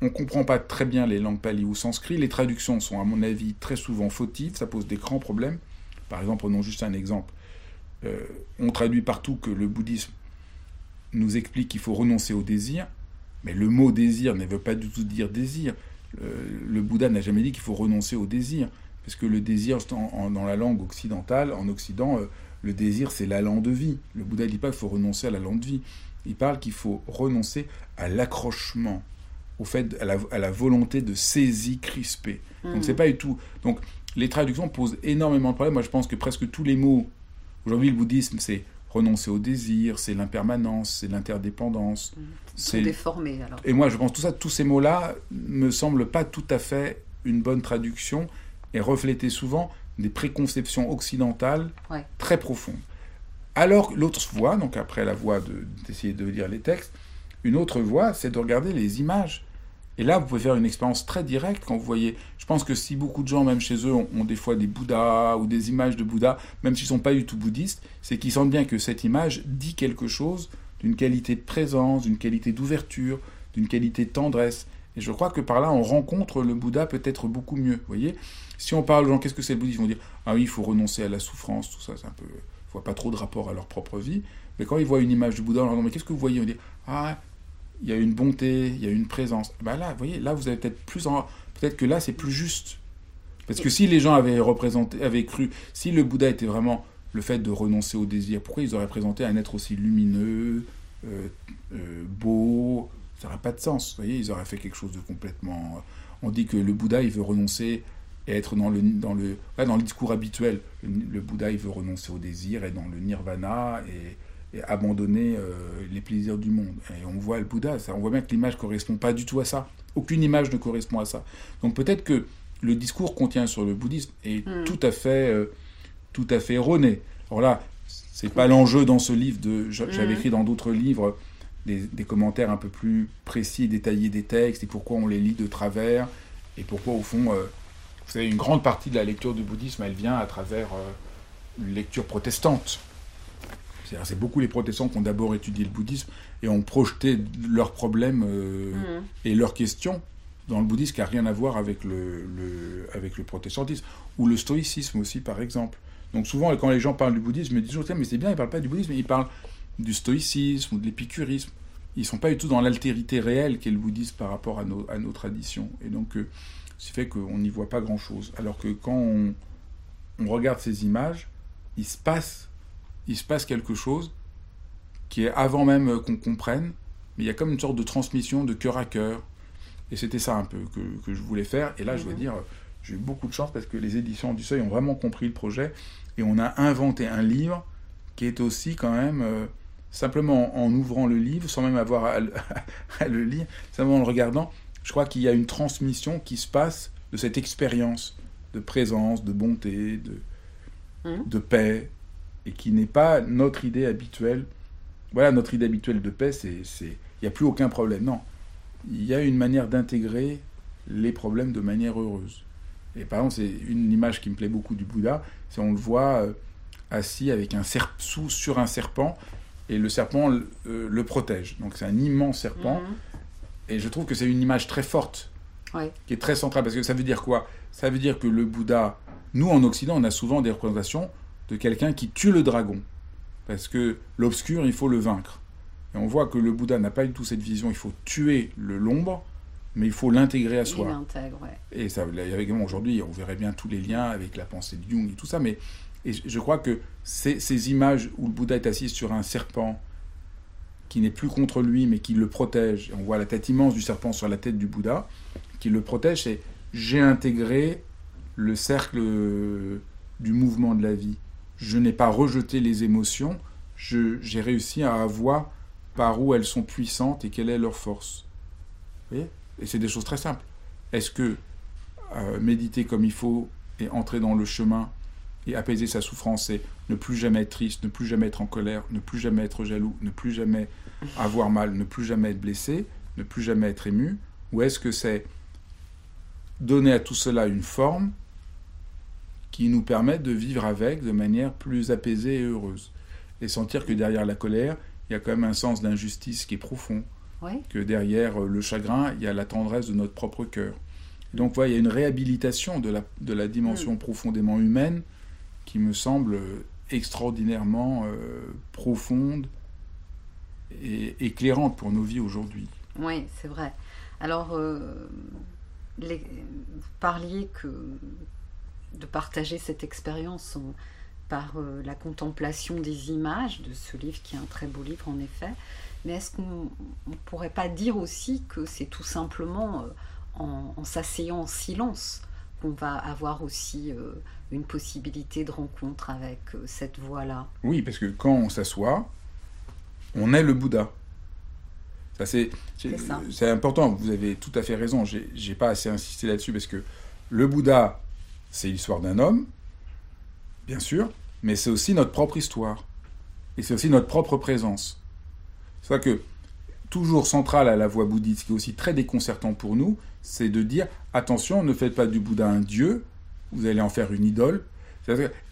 on ne comprend pas très bien les langues pali ou sanskrit. Les traductions sont, à mon avis, très souvent fautives. Ça pose des grands problèmes. Par exemple, prenons juste un exemple. Euh, on traduit partout que le bouddhisme nous explique qu'il faut renoncer au désir. Mais le mot désir ne veut pas du tout dire désir. Le, le Bouddha n'a jamais dit qu'il faut renoncer au désir. Parce que le désir, dans la langue occidentale, en Occident, euh, le désir, c'est l'allant de vie. Le Bouddha ne dit pas qu'il faut renoncer à l'allant de vie. Il parle qu'il faut renoncer à l'accrochement, au fait, à la, à la volonté de saisie crispée. Donc Mhm. c'est pas du tout. Donc les traductions posent énormément de problèmes. Moi je pense que presque tous les mots aujourd'hui le bouddhisme c'est renoncer au désir, c'est l'impermanence, c'est l'interdépendance. Ils c'est- sont déformés alors. Et moi je pense tout ça, tous ces mots-là me semblent pas tout à fait une bonne traduction et refléter souvent des préconceptions occidentales Ouais. très profondes. Alors que l'autre voie, donc après la voie de- d'essayer de lire les textes, une autre voie, c'est de regarder les images. Et là, vous pouvez faire une expérience très directe quand vous voyez. Je pense que si beaucoup de gens, même chez eux, ont, des fois des Bouddhas ou des images de Bouddha, même s'ils ne sont pas du tout bouddhistes, c'est qu'ils sentent bien que cette image dit quelque chose d'une qualité de présence, d'une qualité d'ouverture, d'une qualité de tendresse. Et je crois que par là, on rencontre le Bouddha peut-être beaucoup mieux. Vous voyez Si on parle aux gens, qu'est-ce que c'est le bouddhisme? Ils vont dire Ah oui, il faut renoncer à la souffrance, tout ça, c'est un peu. Ils voient pas trop de rapport à leur propre vie. Mais quand ils voient une image du Bouddha, on leur demande Mais qu'est-ce que vous voyez On dit Ah, il y a une bonté, il y a une présence. Ben là, vous voyez, là, vous avez peut-être plus en... Peut-être que là, c'est plus juste. Parce que si les gens avaient représenté, avaient cru, si le Bouddha était vraiment le fait de renoncer au désir, pourquoi ils auraient présenté un être aussi lumineux, euh, euh, beau? Ça n'aurait pas de sens. Vous voyez, ils auraient fait quelque chose de complètement. On dit que le Bouddha, il veut renoncer et être dans le, dans le, dans le discours habituel. Le, le Bouddha, il veut renoncer au désir et dans le nirvana et, et abandonner euh, les plaisirs du monde. Et on voit le Bouddha, ça, on voit bien que l'image correspond pas du tout à ça. Aucune image ne correspond à ça. Donc peut-être que le discours qu'on tient sur le bouddhisme est Mm. tout à fait, euh, tout à fait erroné. Alors là, c'est pas l'enjeu dans ce livre. De, j'a- j'avais Mm. écrit dans d'autres livres des, des commentaires un peu plus précis, détaillés des textes et pourquoi on les lit de travers et pourquoi au fond, euh, vous savez, une grande partie de la lecture du bouddhisme, elle vient à travers euh, une lecture protestante. C'est beaucoup les protestants qui ont d'abord étudié le bouddhisme et ont projeté leurs problèmes euh, Mhm. et leurs questions dans le bouddhisme qui n'a rien à voir avec le, le- avec le protestantisme, ou le stoïcisme aussi, par exemple. Donc souvent, quand les gens parlent du bouddhisme, je me dis toujours, mais c'est bien, ils parlent pas du bouddhisme, ils parlent du stoïcisme ou de l'épicurisme. Ils sont pas du tout dans l'altérité réelle qu'est le bouddhisme par rapport à nos, à nos traditions. Et donc, euh, ce fait qu'on n'y voit pas grand-chose. Alors que quand on, on regarde ces images, il se passe, il se passe quelque chose qui est avant même qu'on comprenne, mais il y a comme une sorte de transmission de cœur à cœur. Et c'était ça un peu que, que, je voulais faire. Et là, je veux dire, j'ai eu beaucoup de chance parce que les éditions du Seuil ont vraiment compris le projet et on a inventé un livre qui est aussi quand même euh, simplement en, ouvrant le livre, sans même avoir à, à, le lire, simplement en le regardant, je crois qu'il y a une transmission qui se passe de cette expérience de présence, de bonté, de, mmh. de paix, et qui n'est pas notre idée habituelle. Voilà, notre idée habituelle de paix, c'est, il n'y a plus aucun problème. Non, il y a une manière d'intégrer les problèmes de manière heureuse. Et par exemple, c'est une image qui me plaît beaucoup du Bouddha, c'est on le voit euh, assis avec un serp sous sur un serpent, et le serpent euh, le protège. Donc c'est un immense serpent. Mmh. Et je trouve que c'est une image très forte, ouais. qui est très centrale, parce que ça veut dire quoi? Ça veut dire que le Bouddha, nous en Occident, on a souvent des représentations de quelqu'un qui tue le dragon. Parce que l'obscur, il faut le vaincre. Et on voit que le Bouddha n'a pas du tout cette vision, il faut tuer le l'ombre, mais il faut l'intégrer à soi. Ouais. Et ça, aujourd'hui, on verrait bien tous les liens avec la pensée de Jung et tout ça, mais et je crois que ces, ces images où le Bouddha est assis sur un serpent, qui n'est plus contre lui, mais qui le protège. On voit la tête immense du serpent sur la tête du Bouddha, qui le protège, et j'ai intégré le cercle du mouvement de la vie. Je n'ai pas rejeté les émotions, j'ai réussi à voir par où elles sont puissantes et quelle est leur force. Et c'est des choses très simples. Est-ce que euh, méditer comme il faut et entrer dans le chemin et apaiser sa souffrance, c'est ne plus jamais être triste, ne plus jamais être en colère, ne plus jamais être jaloux, ne plus jamais avoir mal, ne plus jamais être blessé, ne plus jamais être ému? Ou est-ce que c'est donner à tout cela une forme qui nous permet de vivre avec de manière plus apaisée et heureuse Et sentir que derrière la colère, il y a quand même un sens d'injustice qui est profond, que derrière le chagrin, il y a la tendresse de notre propre cœur. Donc voilà, il y a une réhabilitation de la, de la dimension mmh. profondément humaine qui me semble extraordinairement euh, profonde et éclairante pour nos vies aujourd'hui. Oui, c'est vrai. Alors, euh, les, vous parliez que de partager cette expérience par euh, la contemplation des images de ce livre, qui est un très beau livre en effet. Mais est-ce qu'on ne pourrait pas dire aussi que c'est tout simplement euh, en, en s'asseyant en silence qu'on va avoir aussi euh, une possibilité de rencontre avec cette voie-là Oui, parce que quand on s'assoit, on est le Bouddha. Ça, c'est, c'est, important, vous avez tout à fait raison, j'ai, j'ai pas assez insisté là-dessus, parce que le Bouddha, c'est l'histoire d'un homme, bien sûr, mais c'est aussi notre propre histoire. Et c'est aussi notre propre présence. C'est ça que, toujours central à la voie bouddhiste, qui est aussi très déconcertant pour nous, c'est de dire attention, ne faites pas du Bouddha un dieu, vous allez en faire une idole.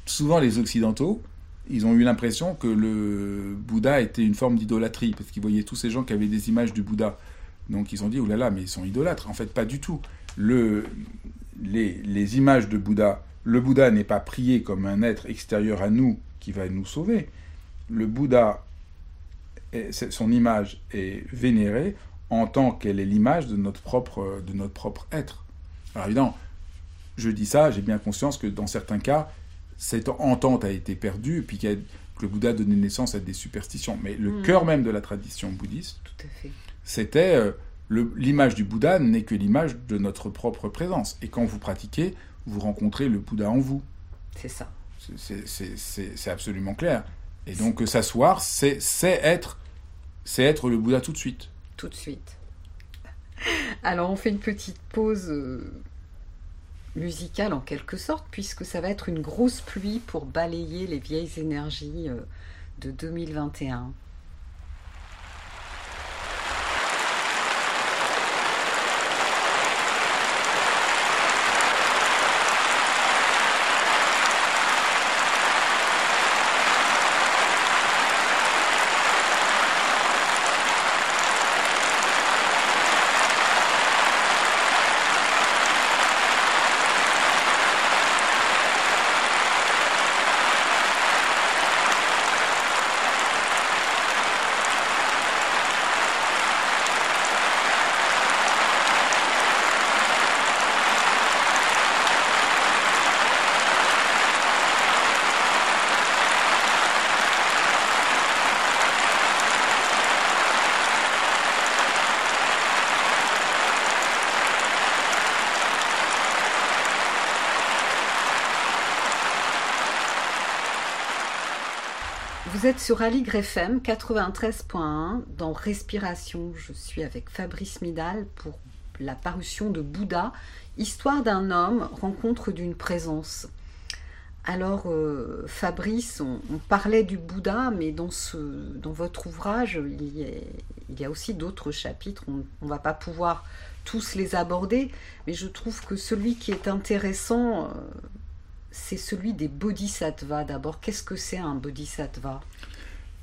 souvent, les Occidentaux, ils ont eu l'impression que le Bouddha était une forme d'idolâtrie, parce qu'ils voyaient tous ces gens qui avaient des images du Bouddha. Donc ils ont dit, oulala, là là, mais ils sont idolâtres. En fait, pas du tout. Le, les, les images de Bouddha, le Bouddha n'est pas prié comme un être extérieur à nous qui va nous sauver. Le Bouddha, son image est vénérée en tant qu'elle est l'image de notre propre, de notre propre être. Alors évidemment, je dis ça, j'ai bien conscience que dans certains cas, cette entente a été perdue, puis que le Bouddha a donné naissance à des superstitions. Mais le mmh. cœur même de la tradition bouddhiste, c'était euh, l'image du Bouddha n'est que l'image de notre propre présence. Et quand vous pratiquez, vous rencontrez le Bouddha en vous. C'est ça. C'est absolument clair. Et donc s'asseoir, c'est être, c'est être le Bouddha tout de suite. Tout de suite. Alors on fait une petite pause. Euh musicale en quelque sorte, puisque ça va être une grosse pluie pour balayer les vieilles énergies euh, de 2021. Sur Aligre FM 93.1 dans Respiration. Je suis avec Fabrice Midal pour la parution de Bouddha, Histoire d'un homme, rencontre d'une présence. Alors, euh, Fabrice, on, parlait du Bouddha, mais dans, ce, dans votre ouvrage, il y a, il y a aussi d'autres chapitres. On ne va pas pouvoir tous les aborder, mais je trouve que celui qui est intéressant, euh, c'est celui des bodhisattvas. D'abord, qu'est-ce que c'est un bodhisattva?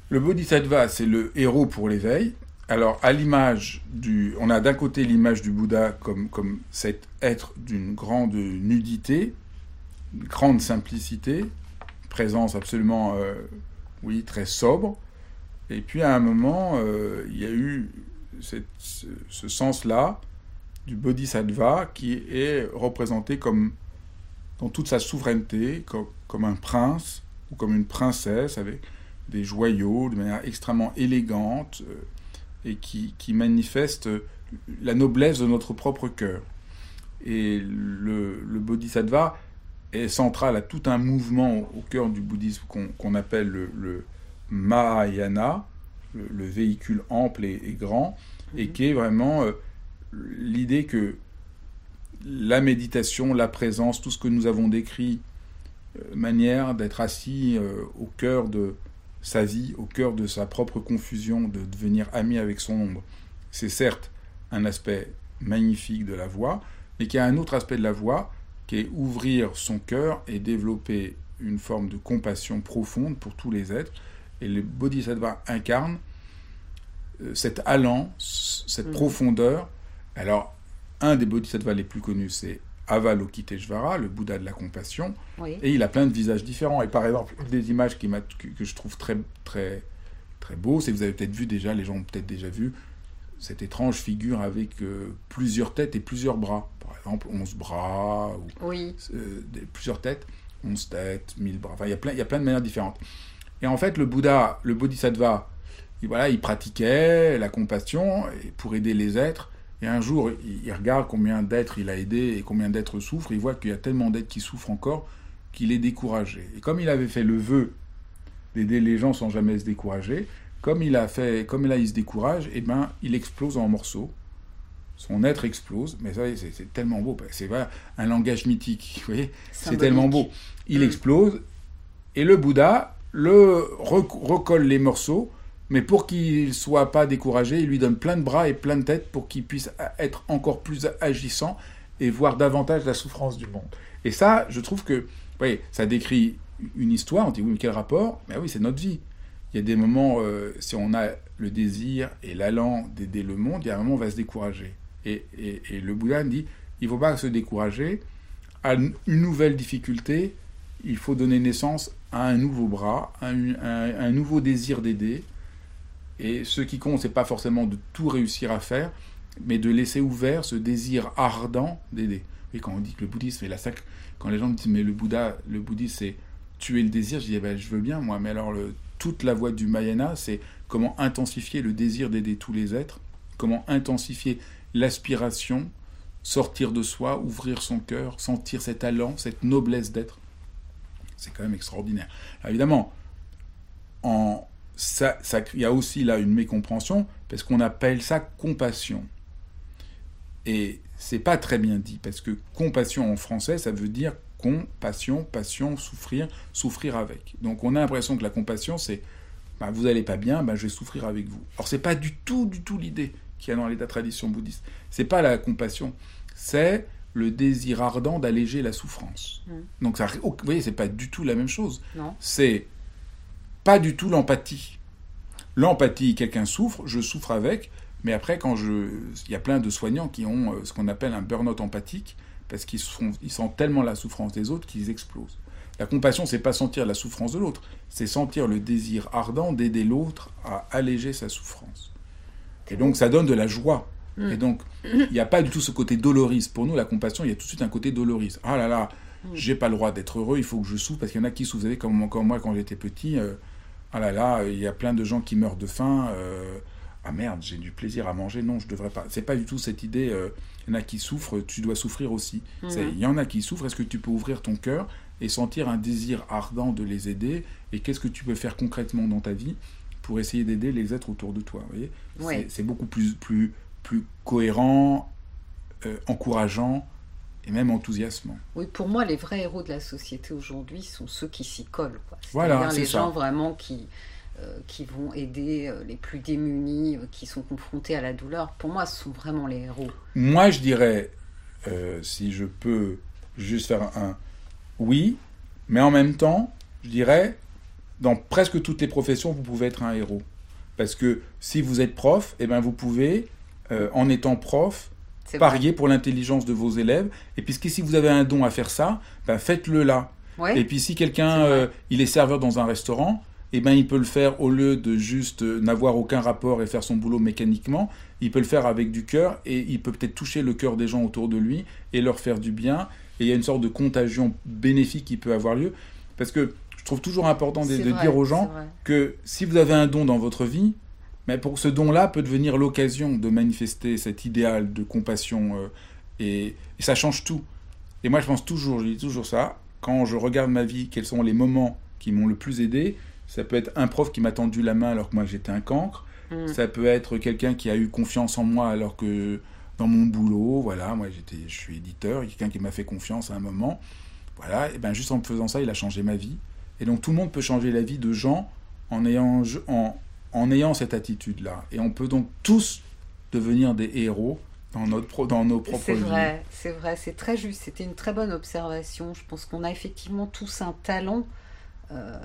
Le bodhisattva, c'est le héros pour l'éveil. Alors, à l'image du. On a d'un côté l'image du Bouddha comme, comme cet être d'une grande nudité, grande simplicité, présence absolument, euh, oui, très sobre. Et puis à un moment, euh, il y a eu ce, sens-là du bodhisattva qui est représenté comme dans toute sa souveraineté, comme, un prince ou comme une princesse avec des joyaux de manière extrêmement élégante euh, et qui, qui, manifeste la noblesse de notre propre cœur. Et le, le bodhisattva est central à tout un mouvement au, cœur du bouddhisme qu'on appelle le, Mahayana, le, véhicule ample et, grand, et mhm. qui est vraiment euh, l'idée que la méditation, la présence, tout ce que nous avons décrit, euh, manière d'être assis euh, au cœur de sa vie, au cœur de sa propre confusion, de devenir ami avec son ombre. C'est certes un aspect magnifique de la voix, mais qu'il y a un autre aspect de la voix qui est ouvrir son cœur et développer une forme de compassion profonde pour tous les êtres. Et le Bodhisattva incarne euh, cet allant, cette mhm. profondeur. Alors, un des Bodhisattvas les plus connus, c'est Avalokiteshvara, le Bouddha de la compassion. Et il a plein de visages différents. Et par exemple, une des images qui que, que, je trouve très, très, très beau, c'est que vous avez peut-être vu déjà, les gens ont peut-être déjà vu, cette étrange figure avec euh, plusieurs têtes et plusieurs bras. Par exemple, 11 bras, ou oui. Euh, plusieurs têtes, 11 têtes, 1000 bras. Enfin, il y, a plein, il y a plein de manières différentes. Et en fait, le Bouddha, le Bodhisattva, il, voilà, il pratiquait la compassion pour aider les êtres. Et un jour, il, regarde combien d'êtres il a aidé et combien d'êtres souffrent. Il voit qu'il y a tellement d'êtres qui souffrent encore qu'il est découragé. Et comme il avait fait le vœu d'aider les gens sans jamais se décourager, comme il a fait, comme là il se décourage, et eh ben il explose en morceaux. Son être explose, mais ça c'est tellement beau, c'est un langage mythique, vous voyez, c'est tellement beau. Il mm. explose, et le Bouddha le recolle les morceaux, mais pour qu'il soit pas découragé, il lui donne plein de bras et plein de têtes pour qu'il puisse être encore plus agissant et voir davantage la souffrance du monde. Et ça, je trouve que, vous ça décrit une histoire, on dit oui, mais quel rapport? Mais oui, c'est notre vie il y a des moments, euh, si on a le désir et l'allant d'aider le monde, il y a un moment où on va se décourager. Et, le Bouddha dit, il ne faut pas se décourager. À une nouvelle difficulté, il faut donner naissance à un nouveau bras, à un, nouveau désir d'aider. Et ce qui compte, c'est pas forcément de tout réussir à faire, mais de laisser ouvert ce désir ardent d'aider. Et quand on dit que le bouddhisme est la sacre, quand les gens me disent mais le Bouddha, le bouddhisme c'est tuer le désir, je dis eh ben, je veux bien moi, mais alors toute la voie du Mayana, c'est comment intensifier le désir d'aider tous les êtres, comment intensifier l'aspiration, sortir de soi, ouvrir son cœur, sentir cet allant, cette noblesse d'être. C'est quand même extraordinaire. évidemment, en, ça, il y a aussi là une mécompréhension, parce qu'on appelle ça compassion. Et c'est pas très bien dit, parce que compassion en français, ça veut dire compassion, passion, souffrir, souffrir avec. Donc on a l'impression que la compassion, c'est bah, vous n'allez pas bien, bah, je vais souffrir avec vous. Or, c'est pas du tout, du tout l'idée qu'il y a dans la tradition bouddhiste. C'est pas la compassion, c'est le désir ardent d'alléger la souffrance. Mmh. Donc, ça, vous voyez, c'est pas du tout la même chose. C'est pas du tout l'empathie. L'empathie, quelqu'un souffre, je souffre avec, mais après, quand je, il y a plein de soignants qui ont euh, ce qu'on appelle un burn-out empathique, parce qu'ils ils sentent tellement la souffrance des autres qu'ils explosent. La compassion, c'est pas sentir la souffrance de l'autre, c'est sentir le désir ardent d'aider l'autre à alléger sa souffrance. Et donc ça donne de la joie. Mm. Et donc il n'y a pas du tout ce côté doloriste. Pour nous, la compassion, il y a tout de suite un côté doloriste. Ah là là, mm. j'ai pas le droit d'être heureux, il faut que je souffre parce qu'il y en a qui souffrent. Vous savez, comme, moi quand j'étais petit, euh, ah là là, il y a plein de gens qui meurent de faim. Euh, ah merde, j'ai du plaisir à manger. Non, je devrais pas. C'est pas du tout cette idée. Euh, il y en a qui souffrent, tu dois souffrir aussi. Mhm. Il y en a qui souffrent, est-ce que tu peux ouvrir ton cœur et sentir un désir ardent de les aider? Et qu'est-ce que tu peux faire concrètement dans ta vie pour essayer d'aider les êtres autour de toi. Voyez? C'est beaucoup plus, plus, plus cohérent, euh, encourageant et même enthousiasmant. Oui, pour moi, les vrais héros de la société aujourd'hui sont ceux qui s'y collent. Voilà, les gens vraiment qui, euh, qui vont aider euh, les plus démunis, qui sont confrontés à la douleur. Pour moi, ce sont vraiment les héros. Moi, je dirais, si je peux juste faire un oui, mais en même temps, je dirais, dans presque toutes les professions, vous pouvez être un héros. Parce que si vous êtes prof, eh ben vous pouvez, euh, en étant prof, parier pour l'intelligence de vos élèves. Et puis si vous avez un don à faire ça, ben faites-le là. Et puis si quelqu'un euh, il est serveur dans un restaurant, eh ben il peut le faire au lieu de juste euh, n'avoir aucun rapport et faire son boulot mécaniquement, il peut le faire avec du cœur et il peut peut-être toucher le cœur des gens autour de lui et leur faire du bien. Et il y a une sorte de contagion bénéfique qui peut avoir lieu. Parce que trouve toujours important de, dire aux gens que si vous avez un don dans votre vie, mais pour ce don-là peut devenir l'occasion de manifester cet idéal de compassion euh, et, ça change tout. Et moi, je pense toujours, je dis toujours ça, quand je regarde ma vie, quels sont les moments qui m'ont le plus aidé, ça peut être un prof qui m'a tendu la main alors que moi j'étais un cancre, mm. ça peut être quelqu'un qui a eu confiance en moi alors que dans mon boulot, voilà, moi j'étais, je suis éditeur, quelqu'un qui m'a fait confiance à un moment, voilà, et bien juste en faisant ça, il a changé ma vie. Et donc tout le monde peut changer la vie de gens en ayant, en, en ayant cette attitude-là. Et on peut donc tous devenir des héros dans, notre, dans nos propres vies. C'est vrai, c'est vrai, c'est très juste. C'était une très bonne observation. Je pense qu'on a effectivement tous un talent. Euh,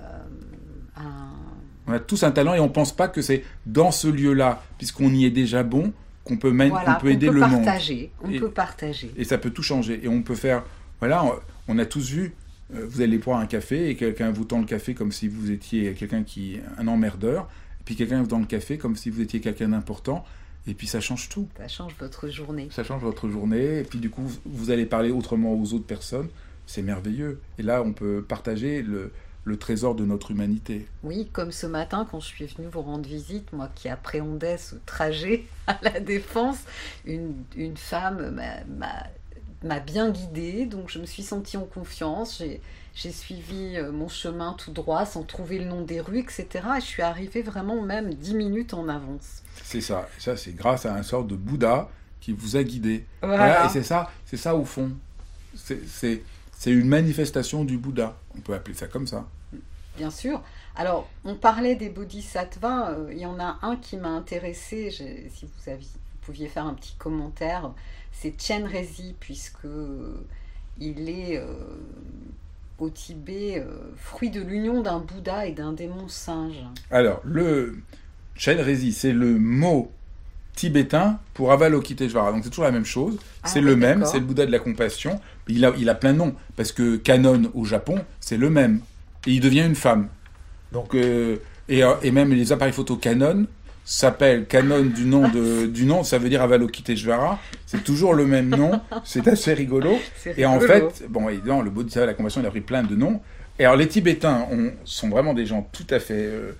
on a tous un talent et on ne pense pas que c'est dans ce lieu-là, puisqu'on y est déjà bon, qu'on peut, même, peut aider le partager, monde. On peut partager. Et ça peut tout changer. Et on peut faire. Voilà, on a tous vu euh, vous allez boire un café et quelqu'un vous tend le café comme si vous étiez quelqu'un qui un emmerdeur, puis quelqu'un tend le café comme si vous étiez quelqu'un d'important, et puis ça change tout. Ça change votre journée. Ça change votre journée, et puis du coup vous allez parler autrement aux autres personnes, c'est merveilleux. Et là on peut partager le, le trésor de notre humanité. Oui, comme ce matin quand je suis venue vous rendre visite, moi qui appréhendais ce trajet à la défense, une, une femme m'a m'a bien guidée, donc je me suis sentie en confiance. J'ai suivi euh, mon chemin tout droit sans trouver le nom des rues, etc. Et je suis arrivée vraiment même dix minutes en avance. C'est ça. ça, c'est grâce à un sort de Bouddha qui vous a guidé. et c'est ça, c'est ça au fond. C'est une manifestation du Bouddha. On peut appeler ça comme ça. Bien sûr. Alors, on parlait des bodhisattvas. Euh, il y en a un qui m'a intéressé. Si vous, aviez, vous pouviez faire un petit commentaire c'est Chen Rezi, puisque il est euh, au Tibet euh, fruit de l'union d'un Bouddha et d'un démon singe. Alors, le Chen Rezi, c'est le mot tibétain pour Avalokiteshvara. Donc c'est toujours la même chose. Ah c'est le même, c'est le Bouddha de la compassion. Il a, il a plein de noms, parce que Kanon au Japon, c'est le même. Et il devient une femme. Donc, euh, et, et, même les appareils photo Canon s'appelle Canon du nom de du nom, ça veut dire Avalokiteshvara. C'est toujours le même nom. C'est assez rigolo. Et en fait, bon, évidemment, le Bodhisattva de la Convention, il a pris plein de noms. Et alors, les Tibétains sont vraiment des gens tout à fait. Euh,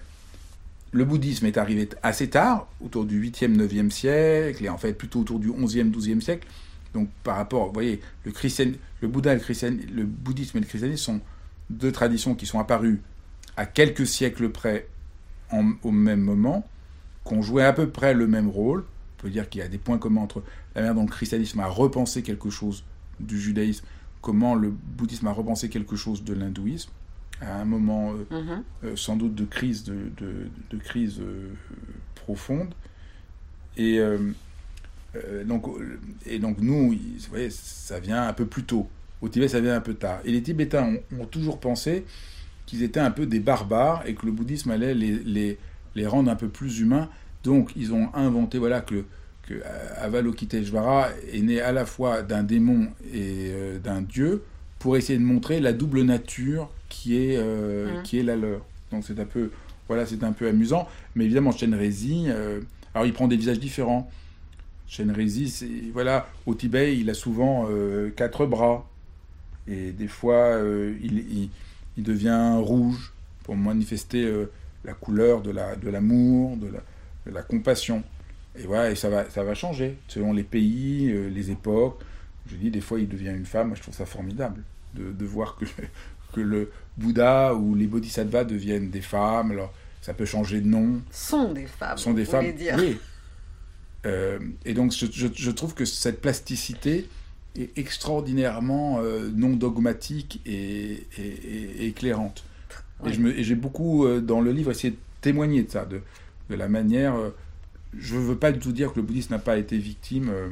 le bouddhisme est arrivé assez tard, autour du 8e, 9e siècle, et en fait plutôt autour du 11e, 12e siècle. Donc, par rapport, vous voyez, le, christian, le, Bouddha et le, le bouddhisme et le christianisme sont deux traditions qui sont apparues à quelques siècles près au même moment qu'on jouait à peu près le même rôle. On peut dire qu'il y a des points communs entre la manière dont le christianisme a repensé quelque chose du judaïsme, comment le bouddhisme a repensé quelque chose de l'hindouisme, à un moment euh, mhm. euh, sans doute de crise, de, de, crise euh, profonde. Et, donc, et donc nous, vous voyez, ça vient un peu plus tôt. Au Tibet, ça vient un peu tard. Et les Tibétains ont, toujours pensé qu'ils étaient un peu des barbares et que le bouddhisme allait les, les les rendre un peu plus humains. Donc, ils ont inventé voilà, que, que euh, Avalokiteshvara est né à la fois d'un démon et euh, d'un dieu pour essayer de montrer la double nature qui est, euh, mmh. qui est la leur. Donc, c'est un peu, voilà, c'est un peu amusant. Mais évidemment, Shenrezi, alors il prend des visages différents. Shenrezi, voilà, au Tibet, il a souvent quatre bras. Et des fois, il, il, devient rouge pour manifester la couleur de l'amour, la, de, la, de la compassion. Et voilà, et ça va, ça va changer selon les pays, euh, les époques. Je dis, des fois, il devient une femme. Moi, je trouve ça formidable de, de voir que, que le Bouddha ou les bodhisattvas deviennent des femmes. Alors, ça peut changer de nom. Sont des femmes. Sont des femmes. dire. Oui. Euh, et donc, je, je- je trouve que cette plasticité est extraordinairement euh, non dogmatique et, et- et éclairante. Ouais. Et j'ai beaucoup, euh, dans le livre, essayé de témoigner de ça, de, de la manière. euh, je ne veux pas du tout dire que le bouddhisme n'a pas été victime, euh,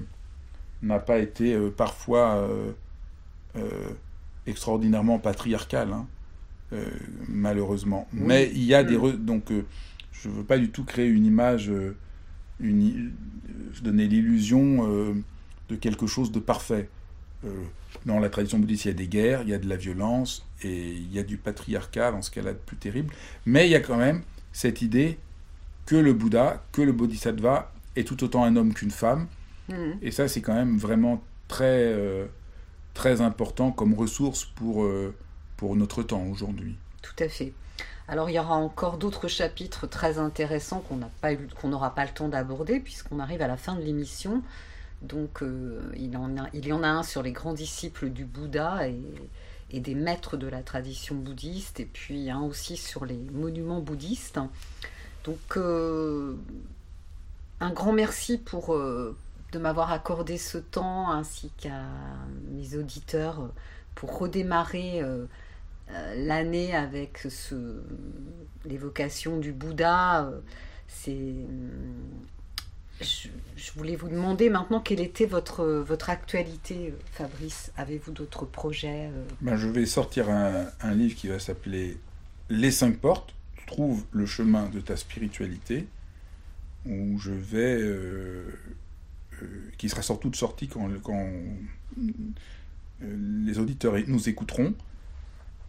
n'a pas été euh, parfois euh, extraordinairement patriarcal, hein, malheureusement. Oui. Mais il y a des. Re- Donc, je ne veux pas du tout créer une image, une, donner l'illusion de quelque chose de parfait. Dans la tradition bouddhiste, il y a des guerres, il y a de la violence et il y a du patriarcat dans ce a de plus terrible. Mais il y a quand même cette idée que le Bouddha, que le Bodhisattva est tout autant un homme qu'une femme. Mhm. Et ça, c'est quand même vraiment très, euh, très important comme ressource pour, euh, pour notre temps aujourd'hui. Tout à fait. Alors il y aura encore d'autres chapitres très intéressants qu'on n'a pas eu- qu'on n'aura pas le temps d'aborder puisqu'on arrive à la fin de l'émission. Donc euh, il, en a- il y en a un sur les grands disciples du Bouddha et, et des maîtres de la tradition bouddhiste, et puis un aussi sur les monuments bouddhistes. Donc euh, un grand merci pour euh, de m'avoir accordé ce temps ainsi qu'à mes auditeurs euh, pour redémarrer. l'année avec ce, l'évocation du Bouddha, c'est. Je, voulais vous demander maintenant quelle était votre, votre actualité, euh, Fabrice. Avez-vous d'autres projets euh, Ben, je vais sortir un, livre qui va s'appeler Les cinq portes, trouve le chemin de ta spiritualité, où je vais, euh, qui sera surtout de sortie quand, les auditeurs nous écouteront,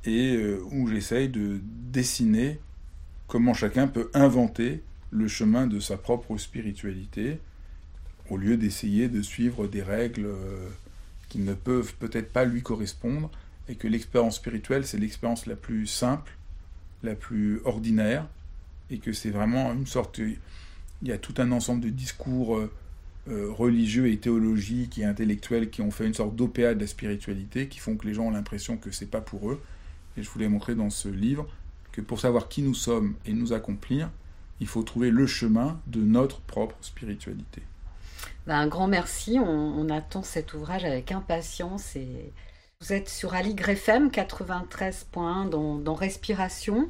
et où j'essaye de dessiner comment chacun peut inventer le chemin de sa propre spiritualité, au lieu d'essayer de suivre des règles euh, qui ne peuvent peut-être pas lui correspondre, et que l'expérience spirituelle, c'est l'expérience la plus simple, la plus ordinaire, et que c'est vraiment une sorte... Il y a tout un ensemble de discours euh, euh, religieux et théologiques et intellectuels qui ont fait une sorte d'OPA de la spiritualité, qui font que les gens ont l'impression que c'est pas pour eux. Et je voulais montrer dans ce livre que pour savoir qui nous sommes et nous accomplir, il faut trouver le chemin de notre propre spiritualité. ben, Un grand merci. On, on attend cet ouvrage avec impatience. Et vous êtes sur Aligre FM 93.1 dans, dans Respiration.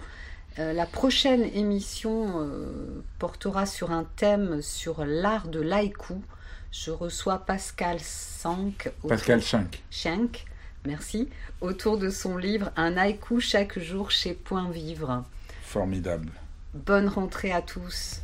Euh, la prochaine émission euh, portera sur un thème sur l'art de l'haïku. Je reçois Pascal Sank. Pascal Schenck. Schenk, merci, autour de son livre Un haïku chaque jour chez Point Vivre. Formidable. Bonne rentrée à tous.